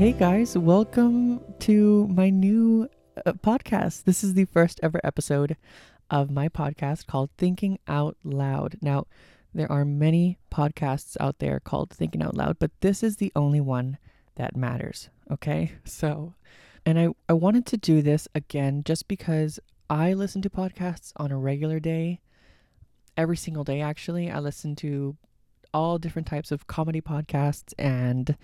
Hey guys, welcome to my new uh, podcast. This is the first ever episode of my podcast called Thinking Out Loud. Now, there are many podcasts out there called Thinking Out Loud, but this is the only one that matters. Okay. So, and I, I wanted to do this again just because I listen to podcasts on a regular day, every single day, actually. I listen to all different types of comedy podcasts and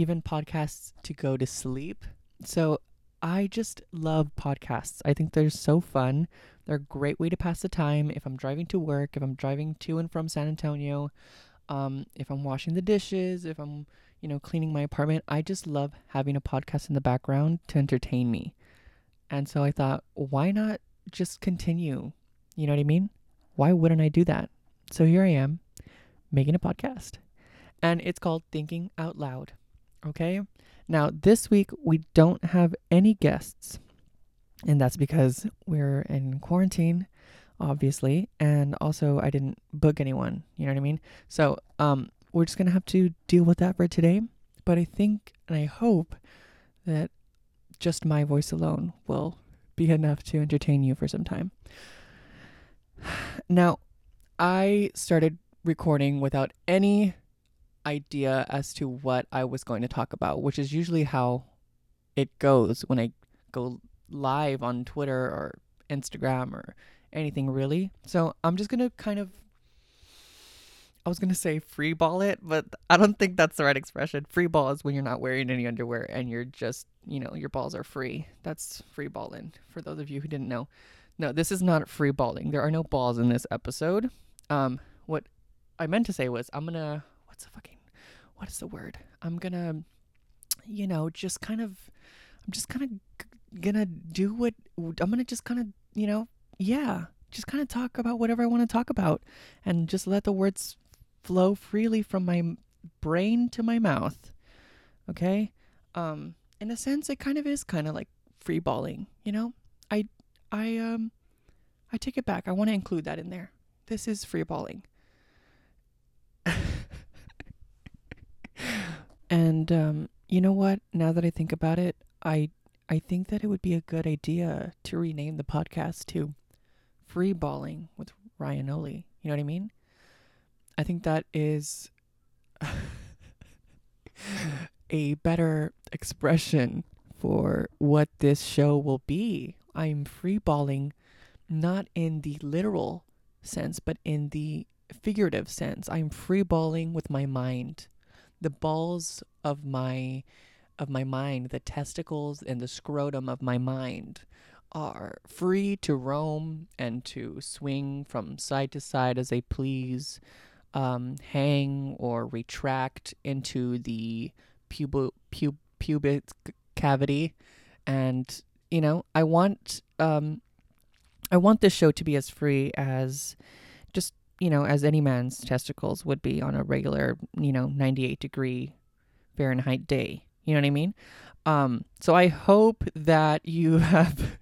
even podcasts to go to sleep. So I just love podcasts. I think they're so fun. They're a great way to pass the time if I'm driving to work, if I'm driving to and from San Antonio, um, if I'm washing the dishes, if I'm, you know, cleaning my apartment. I just love having a podcast in the background to entertain me. And so I thought, why not just continue? You know what I mean? Why wouldn't I do that? So here I am making a podcast. And it's called Thinking Out Loud. Okay. Now, this week we don't have any guests, and that's because we're in quarantine, obviously, and also I didn't book anyone. You know what I mean? So, um, we're just gonna have to deal with that for today. But I think and I hope that just my voice alone will be enough to entertain you for some time. Now, I started recording without any idea as to what I was going to talk about, which is usually how it goes when I go live on Twitter or Instagram or anything really. So I'm just going to kind of I was going to say free ball it, but I don't think that's the right expression. Free ball is when you're not wearing any underwear and you're just, you know, your balls are free. That's free balling for those of you who didn't know. No, this is not free balling. There are no balls in this episode. Um what I meant to say was I'm going to what's the fucking what is the word? I'm gonna, you know, just kind of, I'm just kind of g- gonna do what I'm gonna just kind of, you know, yeah, just kind of talk about whatever I want to talk about, and just let the words flow freely from my brain to my mouth. Okay, um, in a sense, it kind of is kind of like free balling, you know. I, I, um, I take it back. I want to include that in there. This is free balling. And um, you know what? Now that I think about it, I I think that it would be a good idea to rename the podcast to Free Balling with Ryan Oli. You know what I mean? I think that is a better expression for what this show will be. I'm free balling not in the literal sense, but in the figurative sense. I'm free balling with my mind the balls of my of my mind, the testicles and the scrotum of my mind are free to roam and to swing from side to side as they please, um, hang or retract into the pubo, pub, pubic cavity, and you know I want um, I want this show to be as free as you know, as any man's testicles would be on a regular, you know, 98 degree Fahrenheit day. You know what I mean? Um, so I hope that you have,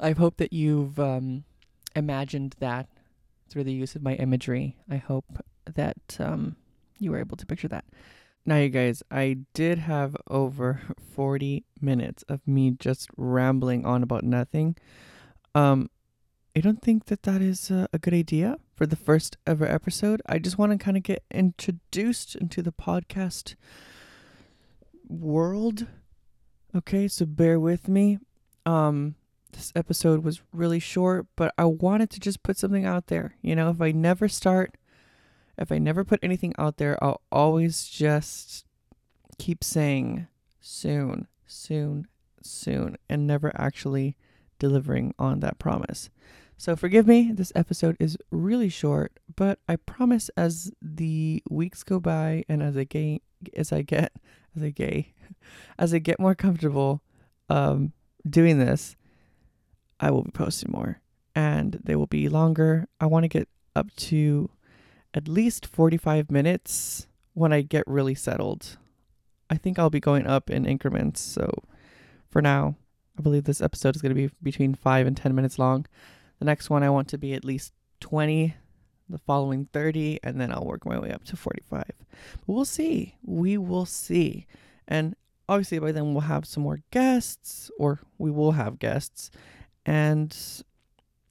I hope that you've um, imagined that through the use of my imagery. I hope that um, you were able to picture that. Now, you guys, I did have over 40 minutes of me just rambling on about nothing. Um, I don't think that that is a, good idea for the first ever episode. I just want to kind of get introduced into the podcast world. Okay, so bear with me. Um this episode was really short, but I wanted to just put something out there. You know, if I never start if I never put anything out there, I'll always just keep saying soon, soon, soon and never actually delivering on that promise. So forgive me, this episode is really short, but I promise as the weeks go by and as I gain as I get as I gay as I get more comfortable um doing this, I will be posting more and they will be longer. I want to get up to at least 45 minutes when I get really settled. I think I'll be going up in increments. So for now, I believe this episode is going to be between 5 and 10 minutes long. The next one I want to be at least 20, the following 30, and then I'll work my way up to 45. But we'll see. We will see. And obviously by then we'll have some more guests, or we will have guests, and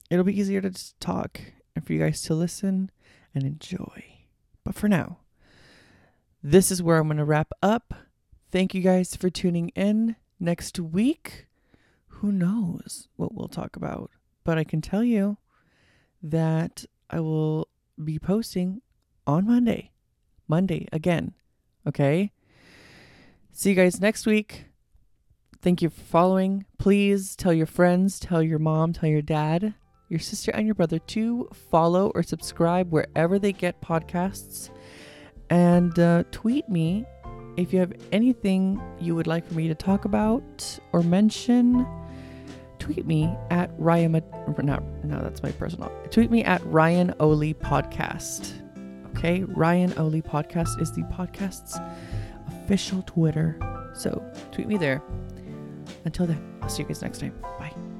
it'll be easier to just talk and for you guys to listen and enjoy. But for now, this is where I'm going to wrap up. Thank you guys for tuning in. Next week, who knows what we'll talk about? But I can tell you that I will be posting on Monday. Monday again. Okay? See you guys next week. Thank you for following. Please tell your friends, tell your mom, tell your dad, your sister, and your brother to follow or subscribe wherever they get podcasts. And uh, tweet me if you have anything you would like for me to talk about or mention. Tweet me at Ryan. Not, no, that's my personal. Tweet me at Ryan Oli Podcast. Okay, Ryan Oli Podcast is the podcast's official Twitter. So tweet me there. Until then, I'll see you guys next time. Bye.